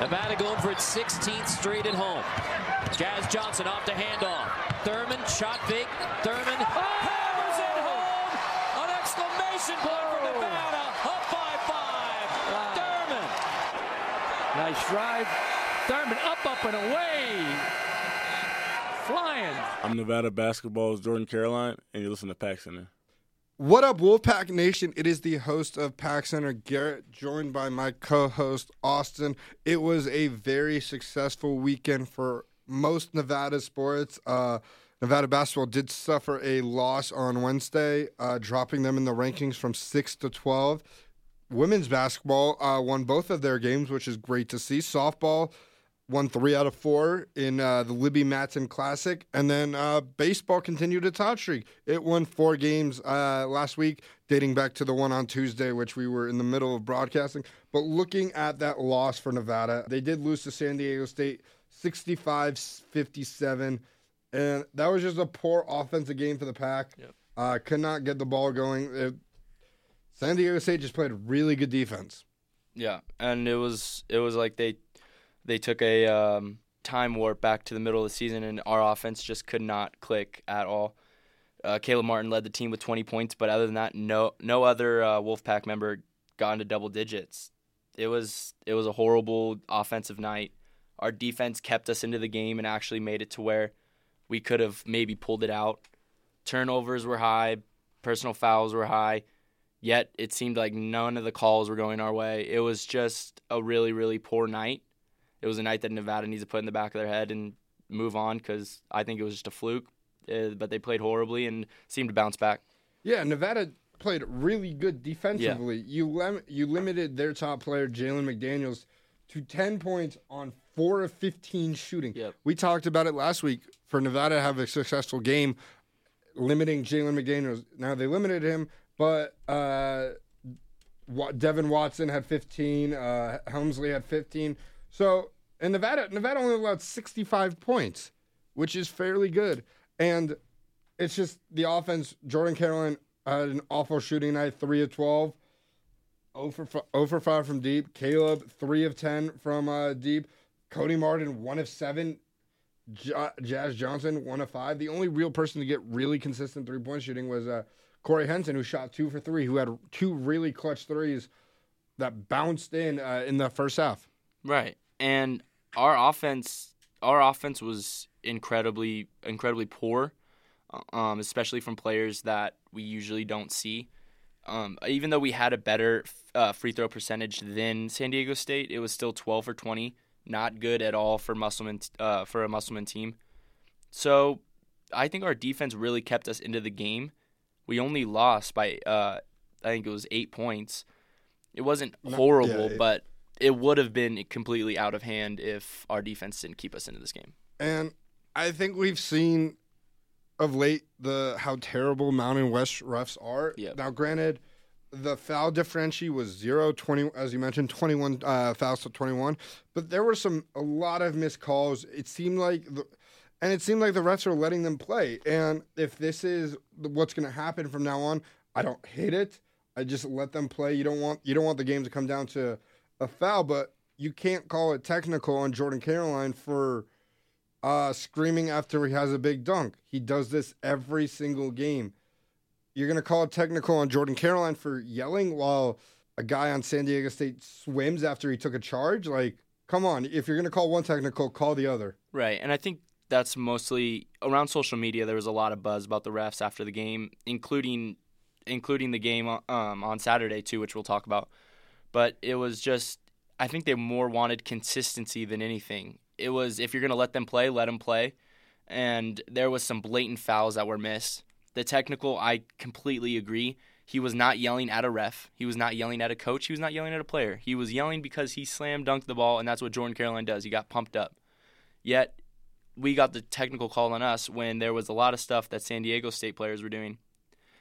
Nevada going for its 16th straight at home. Jazz Johnson off the handoff. Thurman, shot fake. Thurman oh! hammers it home. An exclamation point for oh! Nevada. Up by five. Wow. Thurman. Nice drive. Thurman up, up, and away. Flying. I'm Nevada basketball's Jordan Caroline, and you listen to Pack Center. What up, Wolfpack Nation? It is the host of Pack Center, Garrett, joined by my co host, Austin. It was a very successful weekend for most Nevada sports. Uh, Nevada basketball did suffer a loss on Wednesday, uh, dropping them in the rankings from 6 to 12. Women's basketball uh, won both of their games, which is great to see. Softball won three out of four in uh, the Libby Matson Classic, and then uh, baseball continued its hot streak. It won four games uh, last week, dating back to the one on Tuesday, which we were in the middle of broadcasting. But looking at that loss for Nevada, they did lose to San Diego State 65 57. And that was just a poor offensive game for the pack. Yep. Uh, could not get the ball going. It, San Diego State just played really good defense. Yeah, and it was it was like they they took a um, time warp back to the middle of the season, and our offense just could not click at all. Uh, Caleb Martin led the team with 20 points, but other than that, no no other uh, Wolfpack member got into double digits. It was it was a horrible offensive night. Our defense kept us into the game and actually made it to where we could have maybe pulled it out. Turnovers were high, personal fouls were high, yet it seemed like none of the calls were going our way. It was just a really really poor night it was a night that Nevada needs to put in the back of their head and move on because I think it was just a fluke. Uh, but they played horribly and seemed to bounce back. Yeah, Nevada played really good defensively. Yeah. You lim- you limited their top player Jalen McDaniels to ten points on four of fifteen shooting. Yep. We talked about it last week. For Nevada to have a successful game, limiting Jalen McDaniels. Now they limited him, but uh, Devin Watson had 15. Uh, Hemsley had 15. So and Nevada, Nevada only allowed 65 points, which is fairly good. And it's just the offense. Jordan Caroline had an awful shooting night, three of 12, 0 for, 0 for 5 from deep. Caleb, three of 10 from uh, deep. Cody Martin, one of seven. J- Jazz Johnson, one of five. The only real person to get really consistent three point shooting was uh, Corey Henson, who shot two for three, who had two really clutch threes that bounced in uh, in the first half. Right and our offense our offense was incredibly incredibly poor, um, especially from players that we usually don't see. Um, even though we had a better uh, free throw percentage than San Diego State, it was still 12 for 20, not good at all for Musselman uh, for a Musselman team. So I think our defense really kept us into the game. We only lost by uh, I think it was eight points. It wasn't horrible, yeah, but it would have been completely out of hand if our defense didn't keep us into this game. And I think we've seen of late the how terrible Mountain West refs are. Yep. Now, granted, the foul differential was 0, 20, as you mentioned, 21 uh, fouls to 21. But there were some, a lot of missed calls. It seemed like, the, and it seemed like the refs were letting them play. And if this is what's going to happen from now on, I don't hate it. I just let them play. You don't want, you don't want the game to come down to, a foul, but you can't call it technical on Jordan Caroline for uh, screaming after he has a big dunk. He does this every single game. You're going to call it technical on Jordan Caroline for yelling while a guy on San Diego State swims after he took a charge? Like, come on. If you're going to call one technical, call the other. Right. And I think that's mostly around social media. There was a lot of buzz about the refs after the game, including including the game um, on Saturday too, which we'll talk about but it was just I think they more wanted consistency than anything. It was if you're going to let them play, let them play. And there was some blatant fouls that were missed. The technical, I completely agree. He was not yelling at a ref. He was not yelling at a coach. He was not yelling at a player. He was yelling because he slam dunked the ball, and that's what Jordan Caroline does. He got pumped up. Yet, we got the technical call on us when there was a lot of stuff that San Diego State players were doing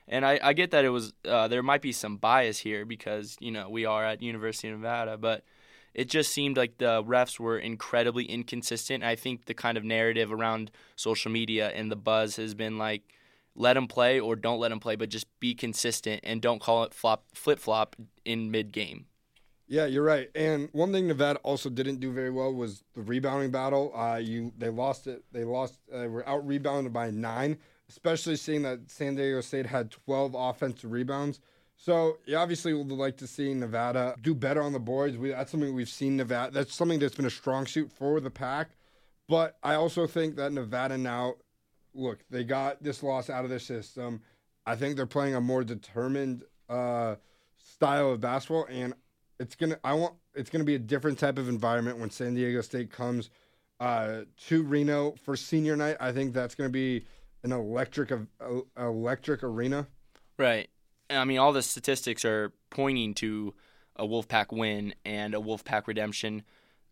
and I, I get that it was uh, there might be some bias here because you know we are at University of Nevada, but it just seemed like the refs were incredibly inconsistent. I think the kind of narrative around social media and the buzz has been like, let them play or don't let them play, but just be consistent and don't call it flop flip flop in mid game. Yeah, you're right. And one thing Nevada also didn't do very well was the rebounding battle. Uh, you they lost it. They lost. They were out rebounded by nine, especially seeing that San Diego State had 12 offensive rebounds. So you obviously would like to see Nevada do better on the boards. We, that's something we've seen Nevada. That's something that's been a strong suit for the pack. But I also think that Nevada now, look, they got this loss out of their system. I think they're playing a more determined uh, style of basketball, and it's gonna. I want it's gonna be a different type of environment when San Diego State comes uh, to Reno for senior night. I think that's gonna be an electric, electric arena. Right. I mean, all the statistics are pointing to a Wolfpack win and a Wolfpack redemption.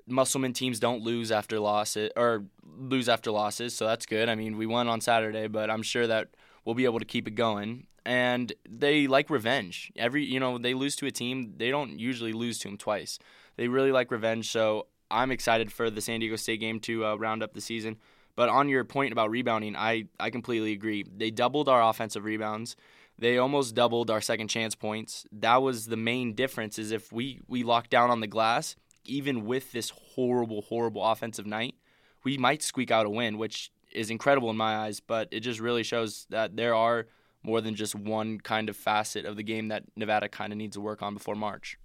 Musselman teams don't lose after losses or lose after losses, so that's good. I mean, we won on Saturday, but I'm sure that we'll be able to keep it going. And they like revenge. Every you know, they lose to a team, they don't usually lose to them twice. They really like revenge, so I'm excited for the San Diego State game to uh, round up the season. But on your point about rebounding, I, I completely agree. They doubled our offensive rebounds. They almost doubled our second chance points. That was the main difference is if we, we locked down on the glass, even with this horrible, horrible offensive night, we might squeak out a win, which is incredible in my eyes, but it just really shows that there are more than just one kind of facet of the game that Nevada kind of needs to work on before March.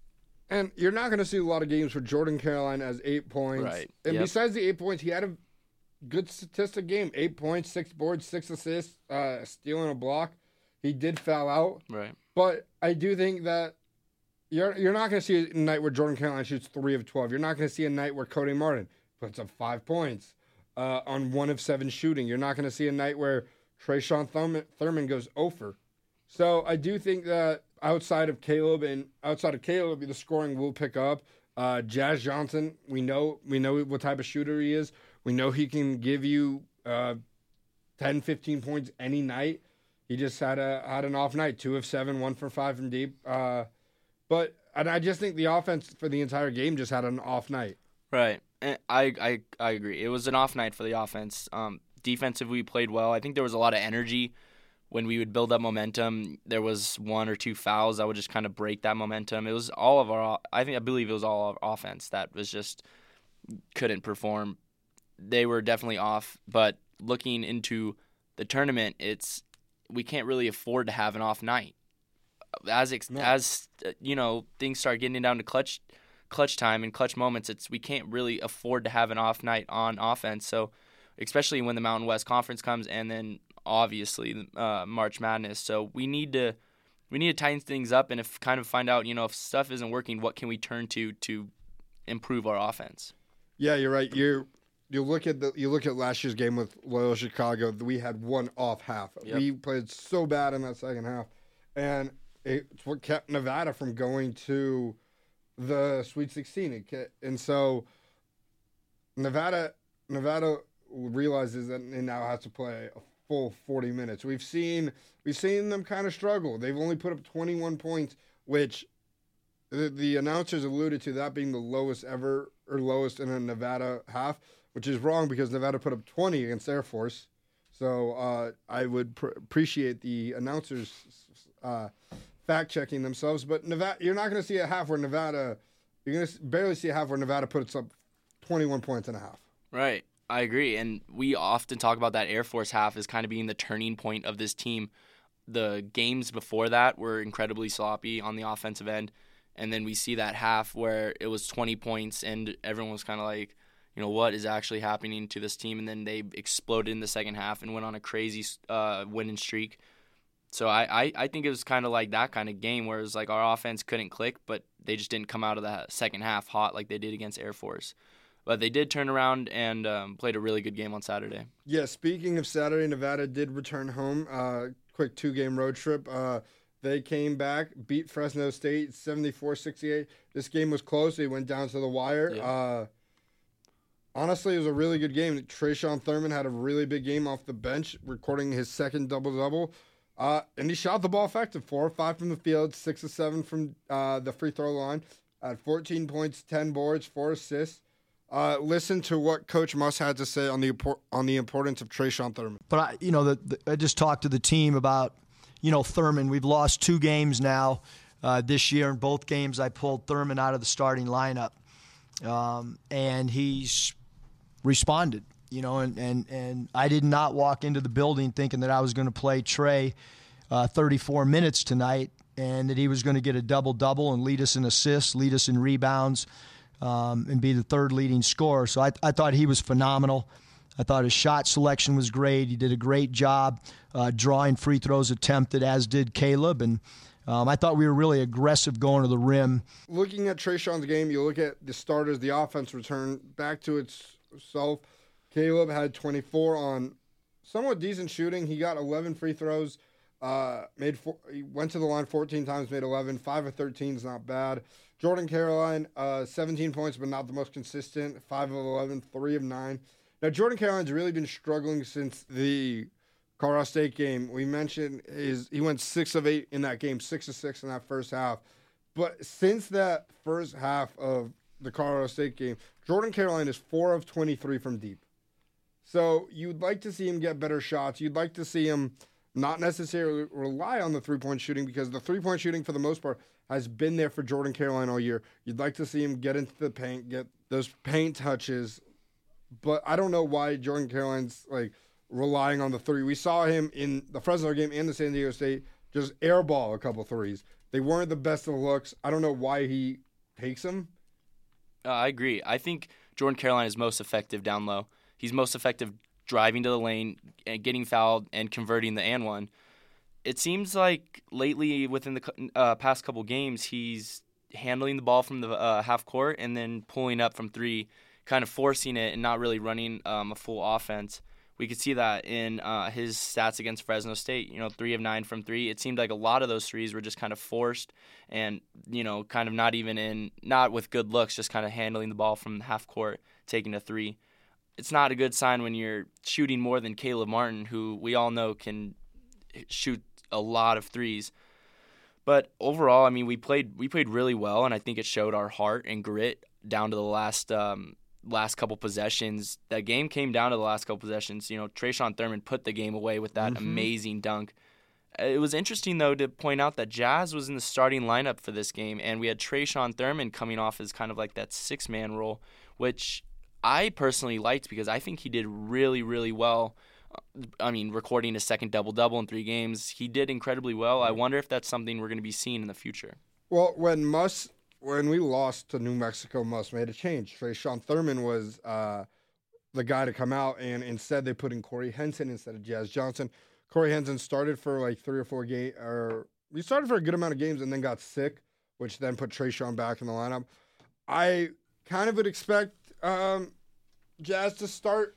And you're not going to see a lot of games for Jordan Caroline as eight points. Right. And Yep. besides the eight points, he had a good statistic game: eight points, six boards, six assists, uh, stealing a block. He did foul out, Right. but I do think that you're you're not going to see a night where Jordan Caroline shoots three of twelve. You're not going to see a night where Cody Martin puts up five points uh, on one of seven shooting. You're not going to see a night where Tre'Shawn Thurman, Thurman goes over. So I do think that outside of Caleb and outside of Caleb, the scoring will pick up. Uh, Jazz Johnson, we know we know what type of shooter he is. We know he can give you uh, 10, 15 points any night. He just had a had an off night, two of seven, one for five from deep. Uh, but and I just think the offense for the entire game just had an off night. Right. And I, I I agree. It was an off night for the offense. Um, defensively, we played well. I think there was a lot of energy when we would build up momentum. There was one or two fouls that would just kind of break that momentum. It was all of our. I think I believe it was all our offense that was just couldn't perform. They were definitely off. But looking into the tournament, it's we can't really afford to have an off night. As ex- No. as you know, things start getting down to clutch clutch time and clutch moments, it's we can't really afford to have an off night on offense. So, especially when the Mountain West Conference comes, and then obviously uh, March Madness. So we need to we need to tighten things up and if kind of find out you know if stuff isn't working, what can we turn to to improve our offense. Yeah, you're right. You you look at the you look at last year's game with Loyola Chicago. We had one off half. Yep. We played so bad in that second half, and it's what kept Nevada from going to the Sweet 16. It ke- And so Nevada Nevada realizes that it now has to play a full 40 minutes. We've seen we've seen them kind of struggle. They've only put up 21 points, which the, the announcers alluded to that being the lowest ever or lowest in a Nevada half, which is wrong because Nevada put up 20 against Air Force. So uh, I would pr- appreciate the announcers uh, fact checking themselves. But Nevada, you're not going to see a half where Nevada, you're going to barely see a half where Nevada puts up 21 points and a half. Right. I agree. And we often talk about that Air Force half as kind of being the turning point of this team. The games before that were incredibly sloppy on the offensive end. And then we see that half where it was 20 points and everyone was kind of like, you know, what is actually happening to this team? And then they exploded in the second half and went on a crazy uh, winning streak. So I, I, I think it was kind of like that kind of game where it was like our offense couldn't click, but they just didn't come out of that second half hot like they did against Air Force. But they did turn around and um, played a really good game on Saturday. Yeah, speaking of Saturday, Nevada did return home. Uh, quick two game road trip. Uh, they came back, beat Fresno State 74 68. This game was close. They went down to the wire. Yeah. Uh, honestly, it was a really good game. Tre'Shawn Thurman had a really big game off the bench, recording his second double double. Uh, and he shot the ball effective. Four or five from the field, six or seven from uh, the free throw line. At 14 points, 10 boards, four assists. Uh, listen to what Coach Muss had to say on the on the importance of Tre'Shawn Thurman. But I, you know, the, the, I just talked to the team about, you know, Thurman. We've lost two games now. uh, this year. In both games, I pulled Thurman out of the starting lineup, um, and he's responded. You know, and, and, and I did not walk into the building thinking that I was going to play Trey uh, 34 minutes tonight and that he was going to get a double double and lead us in assists, lead us in rebounds, um, and be the third leading scorer. So I, I thought he was phenomenal. I thought his shot selection was great. He did a great job uh, drawing free throws attempted, as did Caleb. And um, I thought we were really aggressive going to the rim. Looking at Tre'Shawn's game, you look at the starters, the offense return back to itself. Caleb had 24 on somewhat decent shooting. He got 11 free throws. Uh, made four, he went to the line 14 times, made 11. Five of 13 is not bad. Jordan Caroline, uh, 17 points, but not the most consistent. Five of 11, three of nine. Now Jordan Caroline's really been struggling since the Colorado State game. We mentioned his he went six of eight in that game, six of six in that first half. But since that first half of the Colorado State game, Jordan Caroline is four of 23 from deep. So you'd like to see him get better shots. You'd like to see him not necessarily rely on the three point shooting because the three point shooting, for the most part, has been there for Jordan Caroline all year. You'd like to see him get into the paint, get those paint touches. But I don't know why Jordan Caroline's like relying on the three. We saw him in the Fresno game and the San Diego State just airball a couple threes. They weren't the best of looks. I don't know why he takes them. Uh, I agree. I think Jordan Caroline is most effective down low. He's most effective driving to the lane and getting fouled and converting the and one. It seems like lately, within the uh, past couple games, he's handling the ball from the uh, half court and then pulling up from three, kind of forcing it and not really running um, a full offense. We could see that in uh, his stats against Fresno State. You know, three of nine from three. It seemed like a lot of those threes were just kind of forced and you know, kind of not even in, not with good looks, just kind of handling the ball from half court, taking a three it's not a good sign when you're shooting more than Caleb Martin, who we all know can shoot a lot of threes. But overall, I mean, we played we played really well, and I think it showed our heart and grit down to the last um, last couple possessions. That game came down to the last couple possessions. You know, Tre'Shawn Thurman put the game away with that mm-hmm. amazing dunk. It was interesting though to point out that Jazz was in the starting lineup for this game, and we had Tre'Shawn Thurman coming off as kind of like that six man role, which I personally liked because I think he did really, really well. Uh, I mean, recording a second double double in three games, he did incredibly well. I wonder if that's something we're going to be seeing in the future. Well, when Muss, when we lost to New Mexico, Muss made a change. Tre'Shawn Thurman was uh, the guy to come out, and instead they put in Corey Henson instead of Jazz Johnson. Corey Henson started for like three or four games, or he started for a good amount of games and then got sick, which then put Tre'Shawn back in the lineup. I kind of would expect um, Jazz to start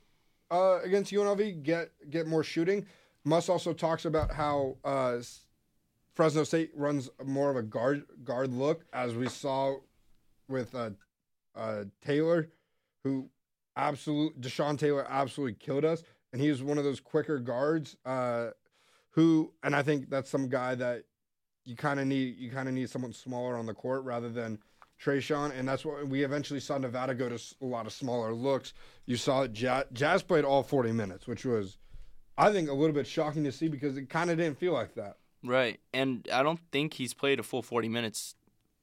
uh, against UNLV, get get more shooting. Muss also talks about how uh, Fresno State runs more of a guard guard look, as we saw with uh, uh, Taylor, who absolute Deshon Taylor absolutely killed us, and he was one of those quicker guards. Uh, who, and I think that's some guy that you kind of need. You kind of need someone smaller on the court rather than Tre'Shawn, and that's what we eventually saw Nevada go to a lot of smaller looks. You saw Jazz played all 40 minutes, which was, I think, a little bit shocking to see because it kind of didn't feel like that. Right, and I don't think he's played a full 40 minutes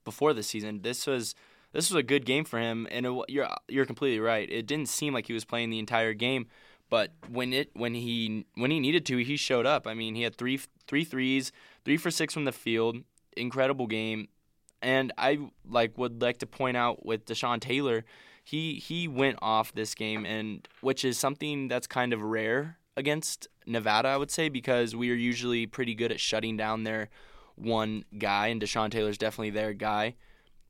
before this season. This was this was a good game for him, and it, you're you're completely right. It didn't seem like he was playing the entire game, but when it when he when he needed to, he showed up. I mean, he had three three threes, three for six from the field. Incredible game and I like would like to point out with Deshon Taylor, he he went off this game and which is something that's kind of rare against Nevada, I would say, because we are usually pretty good at shutting down their one guy, and Deshon Taylor's definitely their guy.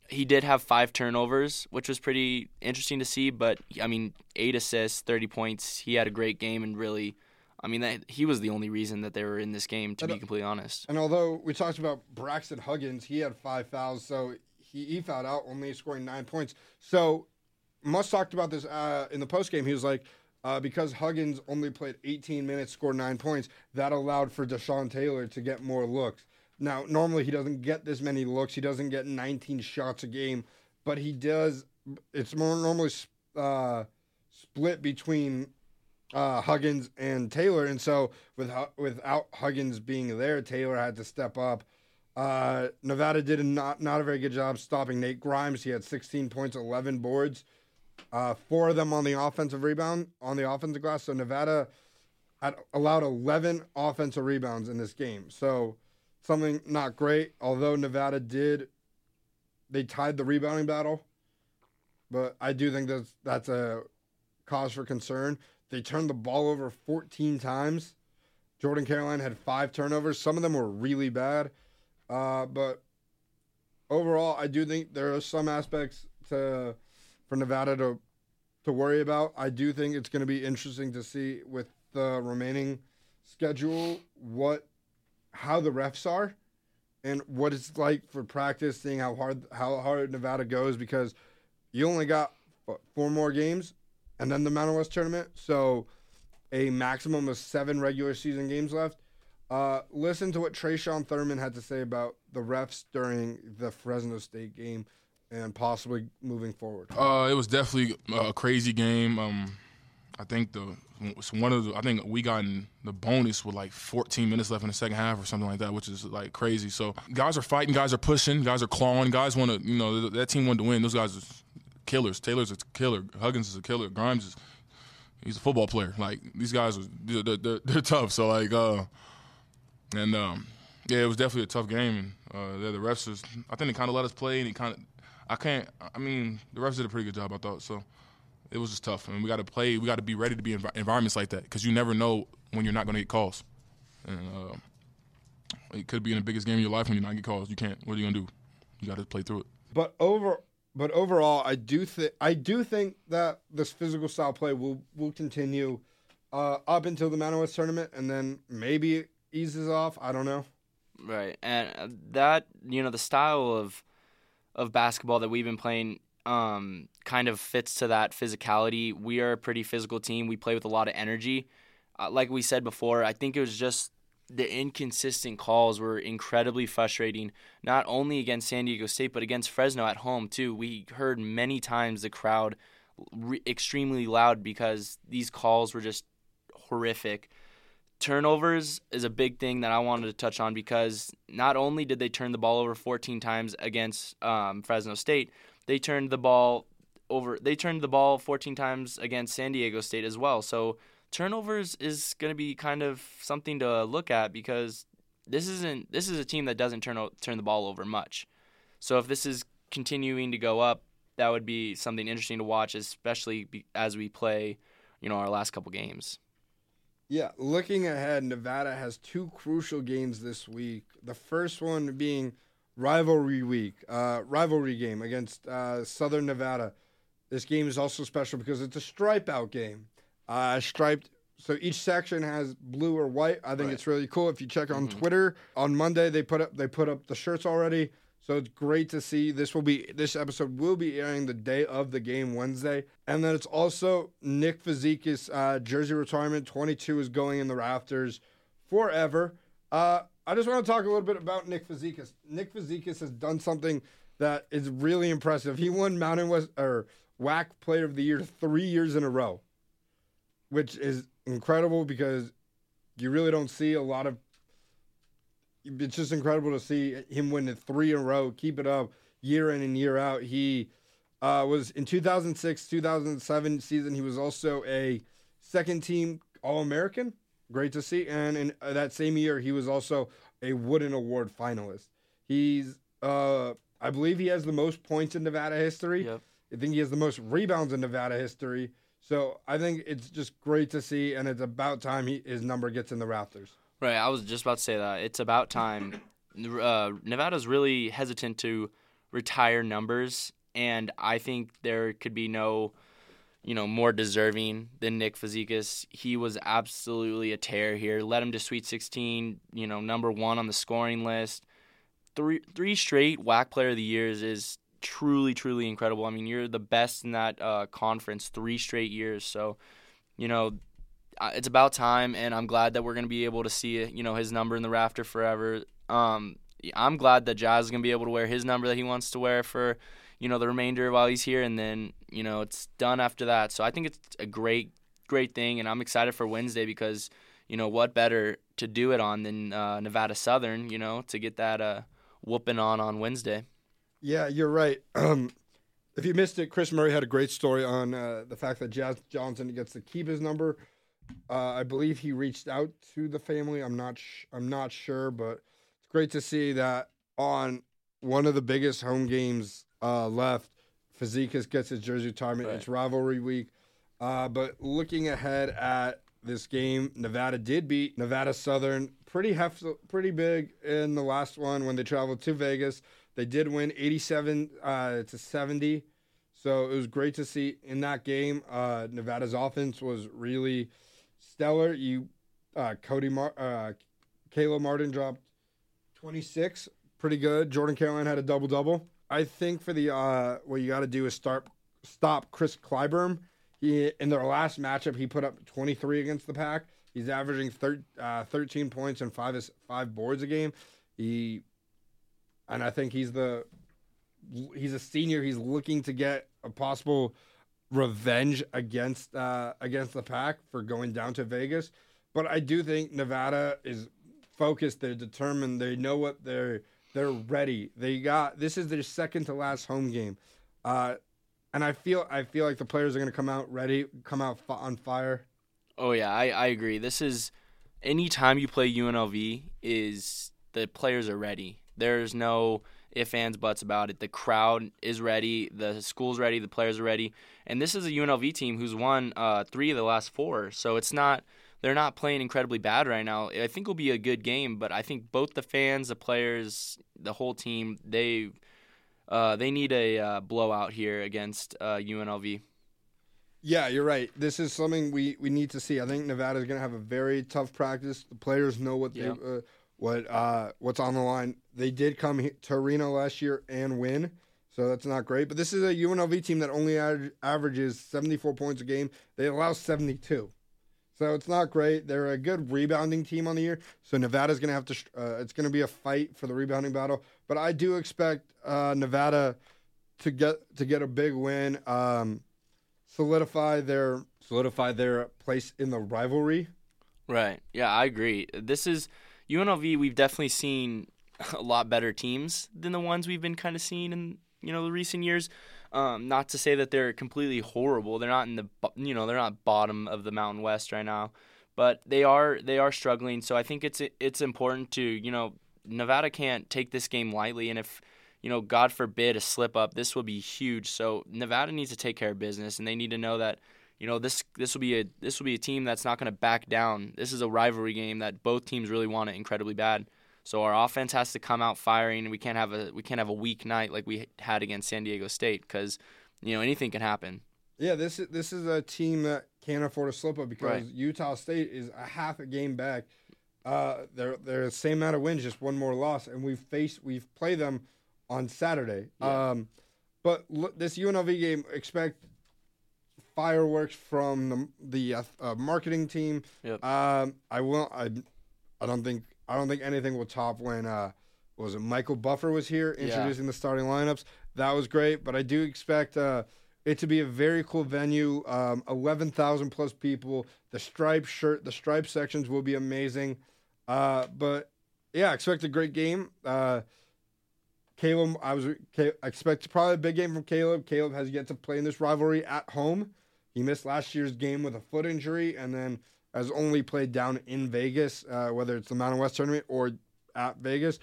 He did have five turnovers, which was pretty interesting to see, but I mean, eight assists, 30 points. He had a great game and really I mean, that, he was the only reason that they were in this game, to and, be completely honest. And although we talked about Braxton Huggins, he had five fouls, so he, he fouled out, only scoring nine points. So Muss talked about this uh, in the post game. He was like, uh, because Huggins only played 18 minutes, scored nine points, that allowed for Deshon Taylor to get more looks. Now, normally he doesn't get this many looks. He doesn't get 19 shots a game, but he does. It's more normally uh, split between uh, Huggins and Taylor, and so with without Huggins being there, Taylor had to step up Uh, Nevada did not not a very good job stopping Nate Grimes. He had 16 points, 11 boards, uh, four of them on the offensive rebound on the offensive glass. So Nevada allowed 11 offensive rebounds in this game. So something not great. Although Nevada did, they tied the rebounding battle, but I do think that's that's a cause for concern. They turned the ball over 14 times. Jordan Caroline had five turnovers. Some of them were really bad. Uh, but overall, I do think there are some aspects to for Nevada to to worry about. I do think it's going to be interesting to see with the remaining schedule what how the refs are and what it's like for practice, seeing how hard how hard Nevada goes because you only got what, four more games and then the Mountain West tournament, so a maximum of seven regular season games left. Uh, listen to what Tre'Shawn Thurman had to say about the refs during the Fresno State game and possibly moving forward. Uh, it was definitely a crazy game. Um, I think the one of the I think we got in the bonus with like 14 minutes left in the second half or something like that, which is like crazy. So guys are fighting, guys are pushing, guys are clawing, guys want to you know that team wanted to win. Those guys are killers. Taylor's a killer. Huggins is a killer. Grimes is he's a football player. Like these guys are they're, they're, they're tough. So like uh, and um, yeah, it was definitely a tough game. And uh, the refs just I think they kind of let us play, and he kind of I can't. I mean, the refs did a pretty good job, I thought. So it was just tough, I and mean, we got to play. We got to be ready to be in environments like that because you never know when you're not going to get calls. And uh, it could be in the biggest game of your life when you're not get calls. You can't. What are you gonna do? You got to play through it. But over, but overall, I do think I do think that this physical style play will will continue uh, up until the Mountain West tournament, and then maybe it eases off. I don't know. Right, and uh, that you know the style of of basketball that we've been playing um, kind of fits to that physicality. We are a pretty physical team. We play with a lot of energy. Uh, like we said before, I think it was just the inconsistent calls were incredibly frustrating, not only against San Diego State, but against Fresno at home, too. We heard many times the crowd re- extremely loud because these calls were just horrific turnovers is a big thing that I wanted to touch on because not only did they turn the ball over 14 times against um, Fresno State, they turned the ball over. They turned the ball 14 times against San Diego State as well. So turnovers is going to be kind of something to look at because this isn't this is a team that doesn't turn turn the ball over much. So if this is continuing to go up, that would be something interesting to watch, especially as we play, you know, our last couple games. Yeah, looking ahead, Nevada has two crucial games this week. The first one being rivalry week, uh, rivalry game against uh, Southern Nevada. This game is also special because it's a stripe out game. Uh, striped, so each section has blue or white. I think right. it's really cool. If you check on mm-hmm. Twitter on Monday, they put up they put up the shirts already. So it's great to see. This will be this episode will be airing the day of the game Wednesday, and then it's also Nick Fazekas' uh, jersey retirement. Twenty two is going in the rafters forever. Uh, I just want to talk a little bit about Nick Fazekas. Nick Fazekas has done something that is really impressive. He won Mountain West or WAC Player of the Year three years in a row, which is incredible because you really don't see a lot of it's just incredible to see him win it three in a row, keep it up year in and year out. He uh, was in 2006, 2007 season. He was also a second team All American. Great to see. And in uh, that same year, he was also a Wooden Award finalist. He's, uh, I believe, he has the most points in Nevada history. Yep. I think he has the most rebounds in Nevada history. So I think it's just great to see, and it's about time he, his number gets in the rafters. Right, I was just about to say that. It's about time. Uh, Nevada's really hesitant to retire numbers, and I think there could be no, you know, more deserving than Nick Fazekas. He was absolutely a tear here. Led him to Sweet 16, you know, number one on the scoring list. Three three straight WAC Player of the Years is truly, truly incredible. I mean, you're the best in that uh, conference three straight years. So, you know, it's about time, and I'm glad that we're going to be able to see you know his number in the rafter forever. Um, I'm glad that Jazz is going to be able to wear his number that he wants to wear for you know the remainder while he's here, and then you know it's done after that. So I think it's a great great thing, and I'm excited for Wednesday because you know what better to do it on than uh, Nevada Southern, you know, to get that uh, whooping on on Wednesday. Yeah, you're right. Um, if you missed it, Chris Murray had a great story on uh, the fact that Jazz Johnson gets to keep his number. Uh, I believe he reached out to the family. I'm not. Sh- I'm not sure, but it's great to see that on one of the biggest home games uh, left, Fazekas gets his jersey retirement. Right. It's rivalry week. Uh, but looking ahead at this game, Nevada did beat Nevada Southern pretty heft- pretty big in the last one when they traveled to Vegas. They did win 87 uh, to 70. So it was great to see in that game. Uh, Nevada's offense was really stellar. You, uh, Cody, Mar- uh, Caleb Martin dropped 26, pretty good. Jordan Caroline had a double double. I think for the uh, what you got to do is start stop Kris Clyburn. He in their last matchup he put up 23 against the Pack. He's averaging thir- uh, 13 points and five five boards a game. He and I think he's the he's a senior. He's looking to get a possible revenge against uh, against the pack for going down to Vegas. But I do think Nevada is focused. They're determined. They know what they're they're ready. They got this is their second to last home game, uh, and I feel I feel like the players are going to come out ready, come out on fire. Oh yeah, I, I agree. This is anytime you play UNLV is the players are ready. There's no if ands buts about it. The crowd is ready, the school's ready, the players are ready, and this is a UNLV team who's won uh, three of the last four. So it's not they're not playing incredibly bad right now. I think it'll be a good game, but I think both the fans, the players, the whole team, they uh, they need a uh, blowout here against uh, UNLV. Yeah, you're right. This is something we, we need to see. I think Nevada is going to have a very tough practice. The players know what Yeah. they uh, what uh, what's on the line. They did come to Reno last year and win, so that's not great. But this is a UNLV team that only averages 74 points a game. They allow 72, so it's not great. They're a good rebounding team on the year. So Nevada's going to have to. Uh, it's going to be a fight for the rebounding battle. But I do expect uh, Nevada to get to get a big win. Um, solidify their solidify their place in the rivalry. Right. Yeah, I agree. This is UNLV. We've definitely seen a lot better teams than the ones we've been kind of seeing in you know the recent years. Um, not to say that they're completely horrible. They're not in the you know they're not bottom of the Mountain West right now, but they are they are struggling. So I think it's it's important to you know Nevada can't take this game lightly, and if you know God forbid a slip up, this will be huge. So Nevada needs to take care of business, and they need to know that you know this this will be a this will be a team that's not going to back down. This is a rivalry game that both teams really want it incredibly bad. So our offense has to come out firing, we can't have a we can't have a weak night like we had against San Diego State because you know anything can happen. Yeah, this is this is a team that can't afford a slip up because Right. Utah State is a half a game back. Uh, they're they're the same amount of wins, just one more loss, and we've faced we've played them on Saturday. Um, but look, this UNLV game, expect fireworks from the the uh, uh, marketing team. Yep. Um, I will. I, I don't think I don't think anything will top when uh, what was it Michael Buffer was here Yeah. introducing the starting lineups. That was great, but I do expect uh, it to be a very cool venue. Um, Eleven thousand plus people. The stripe shirt, the stripe sections will be amazing. Uh, but yeah, expect a great game. Uh, Caleb, I was expect probably a big game from Caleb. Caleb has yet to play in this rivalry at home. He missed last year's game with a foot injury, and then has only played down in Vegas, uh, whether it's the Mountain West tournament or at Vegas.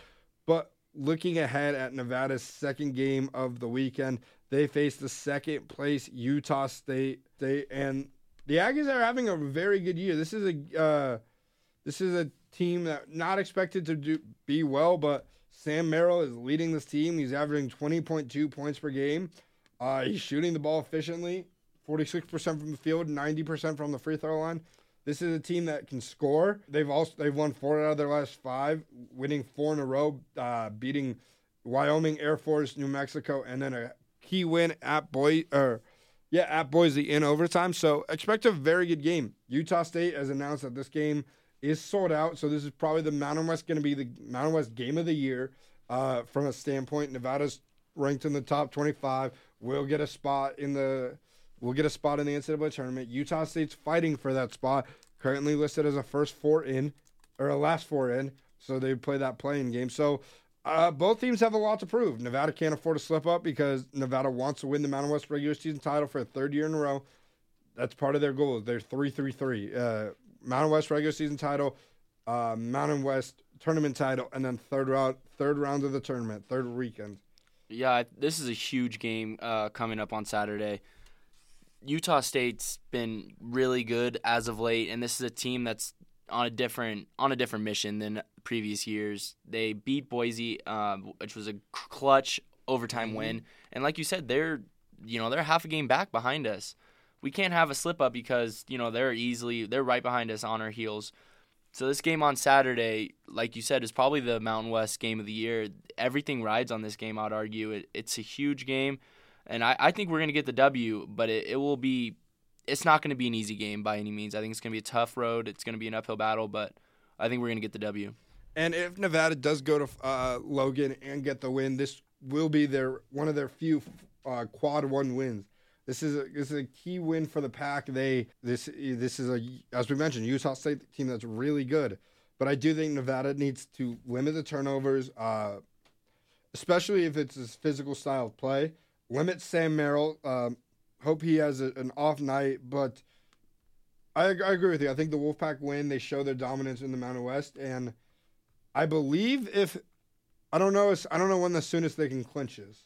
But looking ahead at Nevada's second game of the weekend, they face the second place Utah State. State and the Aggies are having a very good year. This is a uh, this is a team that not expected to do be well, but Sam Merrill is leading this team. He's averaging 20.2 points per game. Uh, he's shooting the ball efficiently, 46% from the field, 90% from the free throw line. This is a team that can score. They've also they've won four out of their last five, winning four in a row, uh, beating Wyoming, Air Force, New Mexico, and then a key win at Boy or yeah at Boise in overtime. So expect a very good game. Utah State has announced that this game is sold out. So this is probably the Mountain West going to be the Mountain West game of the year uh, from a standpoint. Nevada's ranked in the top 25. We'll get a spot in the we'll get a spot in the NCAA tournament. Utah State's fighting for that spot. Currently listed as a first four in or a last four in. So they play that playing game. So Uh, both teams have a lot to prove. Nevada can't afford to slip up because Nevada wants to win the Mountain West regular season title for a third year in a row. That's part of their goal. They're three three three. Uh, Mountain West regular season title, uh, Mountain West tournament title, and then third round third round of the tournament, third weekend. Yeah, this is a huge game uh, coming up on Saturday. Utah State's been really good as of late, and this is a team that's on a different on a different mission than previous years. They beat Boise, uh, which was a clutch overtime mm-hmm. win, and like you said, they're you know they're half a game back behind us. We can't have a slip up because you know they're easily they're right behind us on our heels. So this game on Saturday, like you said, is probably the Mountain West game of the year. Everything rides on this game. I'd argue it, it's a huge game, and I, I think we're gonna get the W, but it, it will be it's not going to be an easy game by any means. I think it's going to be a tough road. It's going to be an uphill battle, but I think we're going to get the W. And if Nevada does go to uh, Logan and get the win, this will be their one of their few uh, quad one wins. This is a, this is a key win for the pack. They this this is a as we mentioned Utah State team that's really good, but I do think Nevada needs to limit the turnovers, uh, especially if it's a physical style of play. Limit Sam Merrill. Um, hope he has a, an off night. But I, I agree with you. I think the Wolfpack win. They show their dominance in the Mountain West, and I believe if I don't know, I don't know when the soonest they can clinch is.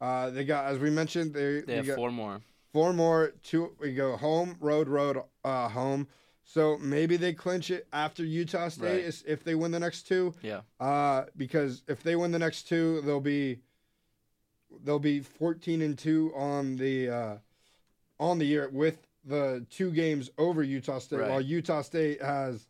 Uh, they got, as we mentioned, they they have four more. Four more. Two. We go home, road, road, uh, home. So maybe they clinch it after Utah State right. if they win the next two. Yeah. Uh, because if they win the next two, they'll be they'll be 14 and 2 on the uh, on the year with the two games over Utah State right. while Utah State has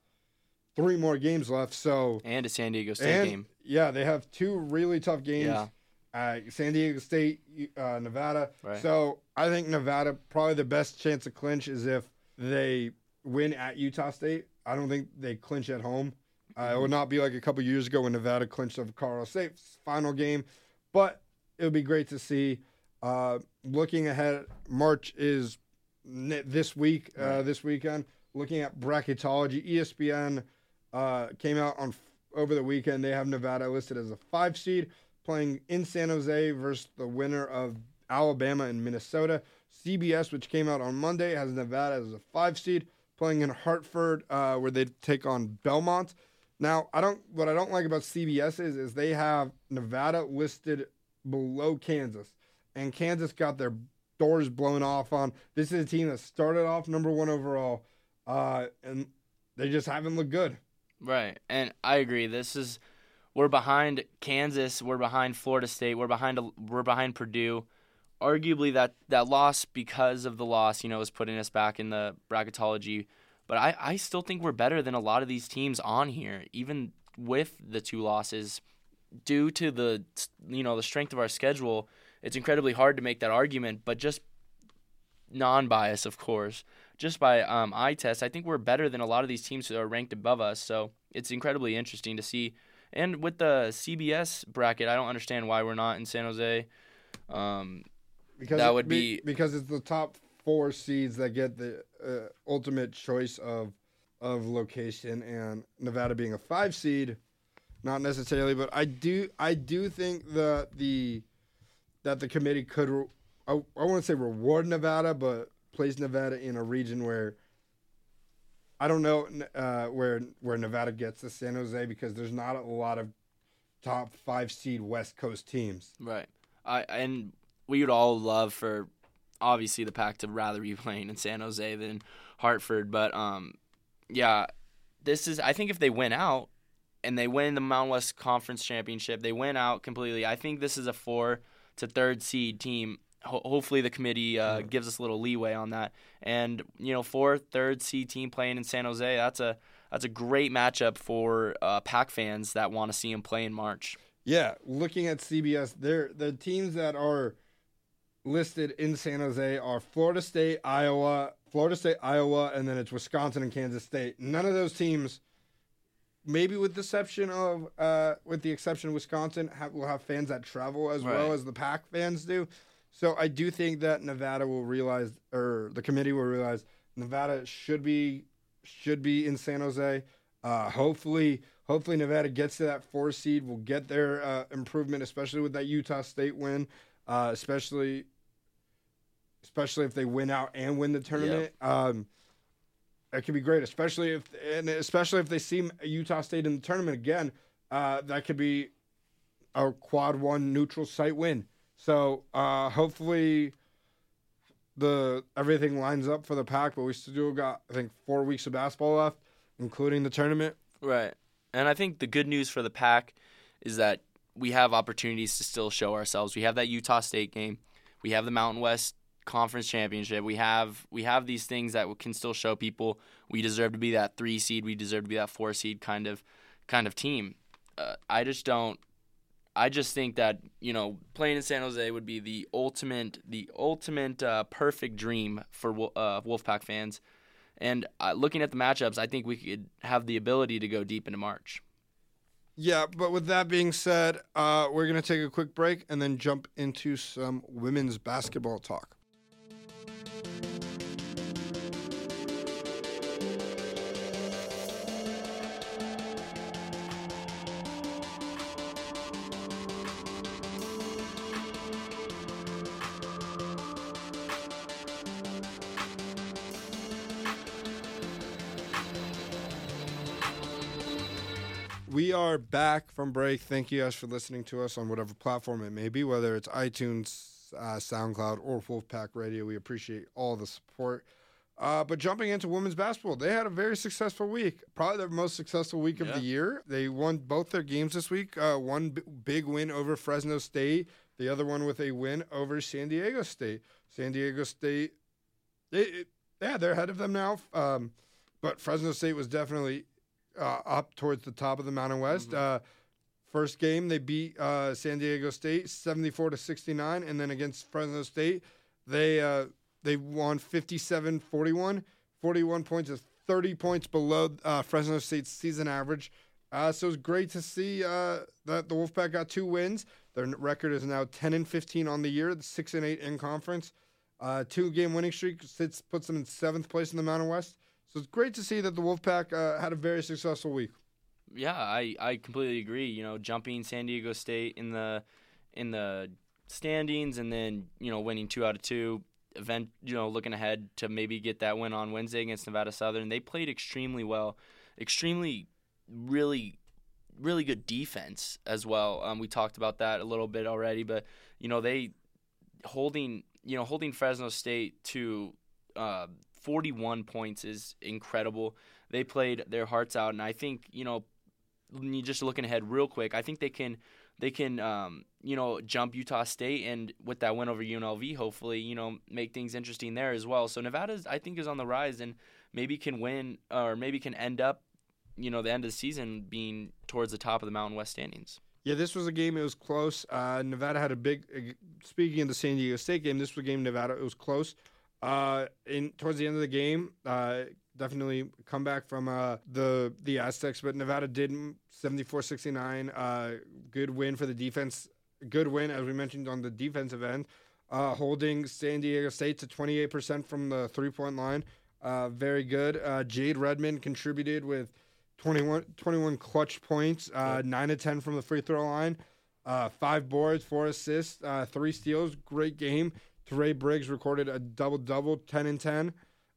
three more games left so and a San Diego State and, game. Yeah, they have two really tough games. Yeah. Uh, San Diego State, uh, Nevada. Right. So I think Nevada probably the best chance to clinch is if they win at Utah State. I don't think they clinch at home. Uh, it would not be like a couple years ago when Nevada clinched of Colorado State's final game. But it would be great to see. Uh, looking ahead, March is this week, uh, this weekend. Looking at bracketology, ESPN uh, came out on over the weekend. They have Nevada listed as a five seed, playing in San Jose versus the winner of Alabama and Minnesota. CBS, which came out on Monday, has Nevada as a five seed, playing in Hartford, uh, where they take on Belmont. Now, I don't. What I don't like about CBS is, is they have Nevada listed below Kansas, and Kansas got their doors blown off on. This is a team that started off number one overall, uh, and they just haven't looked good. Right, and I agree. This is we're behind Kansas, we're behind Florida State, we're behind we're behind Purdue. Arguably, that that loss because of the loss, you know, is putting us back in the bracketology. But I, I still think we're better than a lot of these teams on here, even with the two losses due to the you know the strength of our schedule, it's incredibly hard to make that argument. But just non-bias, of course, just by um, eye test, I think we're better than a lot of these teams that are ranked above us. So it's incredibly interesting to see. And with the CBS bracket, I don't understand why we're not in San Jose. Um, because that would be, be because it's the top four seeds that get the uh, ultimate choice of of location, and Nevada being a five seed not necessarily, but I do I do think that the that the committee could I, I want to say reward Nevada, but place Nevada in a region where I don't know uh, where where Nevada gets to San Jose because there's not a lot of top five seed West Coast teams. Right. I and we would all love for obviously the pack to rather be playing in San Jose than Hartford, but um, yeah, this is I think if they win out, and they win the Mountain West Conference Championship. They win out completely. I think this is a four to third seed team. Ho- hopefully, the committee uh, mm-hmm. gives us a little leeway on that. And you know, four third seed team playing in San Jose. That's a that's a great matchup for uh, Pack fans that want to see him play in March. Yeah, looking at CBS, they're the teams that are listed in San Jose are Florida State, Iowa, Florida State, Iowa, and then it's Wisconsin and Kansas State. None of those teams maybe with the exception of uh, with the exception of Wisconsin, have, will have fans that travel as right. well as the Pack fans do. So I do think that Nevada will realize, or the committee will realize, Nevada should be should be in San Jose. Uh, hopefully, hopefully Nevada gets to that four seed. Will get their uh, improvement, especially with that Utah State win. Uh, especially, especially if they win out and win the tournament. Um, that could be great, especially if and especially if they see Utah State in the tournament again. Uh, that could be a quad one neutral site win. So uh, hopefully the everything lines up for the pack, but we still got I think four weeks of basketball left, including the tournament. Right. And I think the good news for the pack is that we have opportunities to still show ourselves. We have that Utah State game. We have the Mountain West Conference Championship. We have we have these things that can still show people we deserve to be that 3 seed, we deserve to be that 4 seed kind of kind of team. Uh, I just don't I just think that you know playing in San Jose would be the ultimate, the ultimate uh, perfect dream for uh, Wolfpack fans. And uh, looking at the matchups, I think we could have the ability to go deep into March. Yeah, but with that being said, uh, we're gonna take a quick break and then jump into some women's basketball talk. We are back from break. Thank you guys for listening to us on whatever platform it may be, whether it's iTunes, uh, SoundCloud, or Wolfpack Radio. We appreciate all the support. Uh, but jumping into women's basketball, they had a very successful week. Probably their most successful week of Yeah. the year. They won both their games this week. Uh, one b- big win over Fresno State, the other one with a win over San Diego State. San Diego State, they, it- yeah, they're ahead of them now. Um, but Fresno State was definitely uh, up towards the top of the Mountain West. Uh, first game they beat uh, San Diego State seventy four to sixty nine, and then against Fresno State they uh, they won 57-41. 41 points is thirty points below uh, Fresno State's season average. Uh, so it's great to see uh, that the Wolfpack got two wins. Their record is now ten and fifteen on the year, six and eight in conference. Uh, two game winning streak sits puts them in seventh place in the Mountain West. So it's great to see that the Wolfpack uh, had a very successful week. Yeah, I, I completely agree. You know, jumping San Diego State in the in the standings and then you know winning two out of two. Event, you know, looking ahead to maybe get that win on Wednesday against Nevada Southern. They played extremely well, extremely, really, really good defense as well. Um, we talked about that a little bit already, but you know they holding you know holding Fresno State to uh, 41 points is incredible. They played their hearts out, and I think you know just looking ahead real quick, I think they can they can um, you know jump Utah State and with that win over UNLV, hopefully you know make things interesting there as well. So Nevada's I think is on the rise and maybe can win or maybe can end up you know the end of the season being towards the top of the Mountain West standings. Yeah, this was a game. It was close. Uh, Nevada had a big. Uh, speaking of the San Diego State game, this was a game Nevada. It was close. Uh, in towards the end of the game, uh, definitely comeback from uh, the the Aztecs, but Nevada did 74-69. Uh, good win for the defense. Good win, as we mentioned on the defensive end, uh, holding San Diego State to twenty eight percent from the three point line. Uh, very good. Uh, Jade Redmond contributed with 21, 21 clutch points, uh, 9 to 10 from the free throw line, uh, five boards, four assists, uh, three steals. Great game. Terae Briggs recorded a double double, 10 and 10.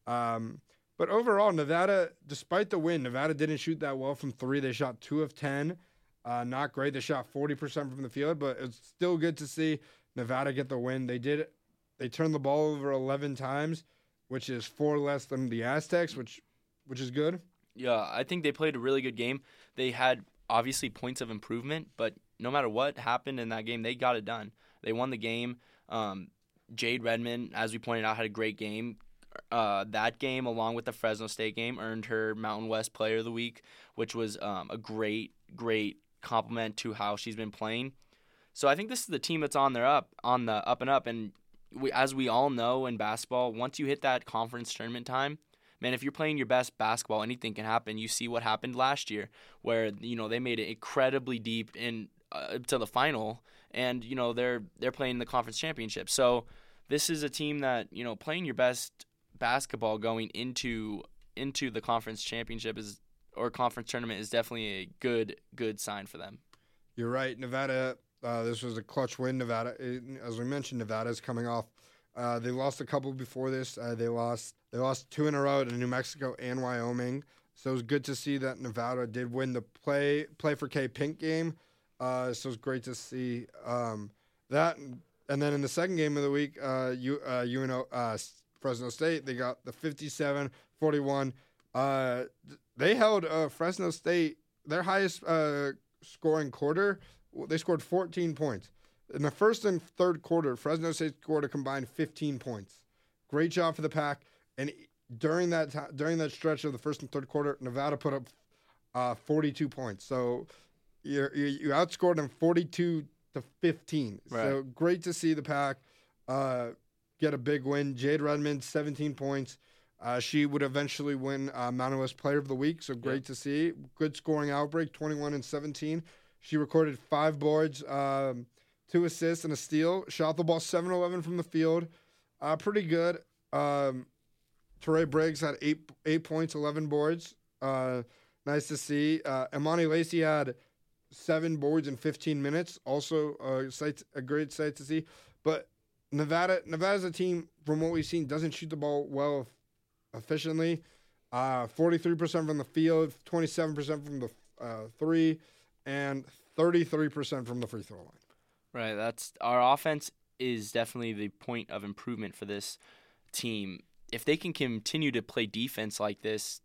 Um, but overall, Nevada, despite the win, Nevada didn't shoot that well from three. They shot two of 10. Uh, not great. They shot 40% from the field, but it's still good to see Nevada get the win. They did. They turned the ball over 11 times, which is four less than the Aztecs, which which is good. Yeah, I think they played a really good game. They had obviously points of improvement, but no matter what happened in that game, they got it done. They won the game. Um, Jade Redmond, as we pointed out, had a great game. Uh, that game, along with the Fresno State game, earned her Mountain West Player of the Week, which was um, a great, great compliment to how she's been playing. So I think this is the team that's on their up, on the up and up. And we, as we all know in basketball, once you hit that conference tournament time, man, if you're playing your best basketball, anything can happen. You see what happened last year, where you know they made it incredibly deep in uh, to the final, and you know they're they're playing the conference championship. So this is a team that you know playing your best basketball going into into the conference championship is or conference tournament is definitely a good good sign for them. You're right. Nevada, uh, this was a clutch win. Nevada, as we mentioned, Nevada is coming off. Uh, they lost a couple before this. Uh, they lost they lost two in a row to New Mexico and Wyoming. So it was good to see that Nevada did win the play play for K Pink game. Uh, so it's great to see um, that. And then in the second game of the week, uh, U, uh, UNO, uh, Fresno State, they got the 57 41. Uh, they held uh, Fresno State, their highest uh, scoring quarter, they scored 14 points. In the first and third quarter, Fresno State scored a combined 15 points. Great job for the pack. And during that t- during that stretch of the first and third quarter, Nevada put up uh, 42 points. So you you outscored them 42 to 15. Right. So great to see the pack uh, get a big win. Jade Redmond, 17 points. Uh, she would eventually win uh, Mountain West Player of the Week, so great to see. Good scoring outbreak, 21 and 17. She recorded five boards, um, two assists, and a steal. Shot the ball 7 11 from the field. Uh, pretty good. Um, Terae Briggs had eight eight points, 11 boards. Uh, nice to see. Uh, Imani Lacey had seven boards in 15 minutes. Also, a, sight, a great sight to see. But Nevada, Nevada's a team from what we've seen doesn't shoot the ball well efficiently. Uh, 43% from the field, 27% from the uh, three, and 33% from the free throw line. Right. That's our offense is definitely the point of improvement for this team. If they can continue to play defense like this,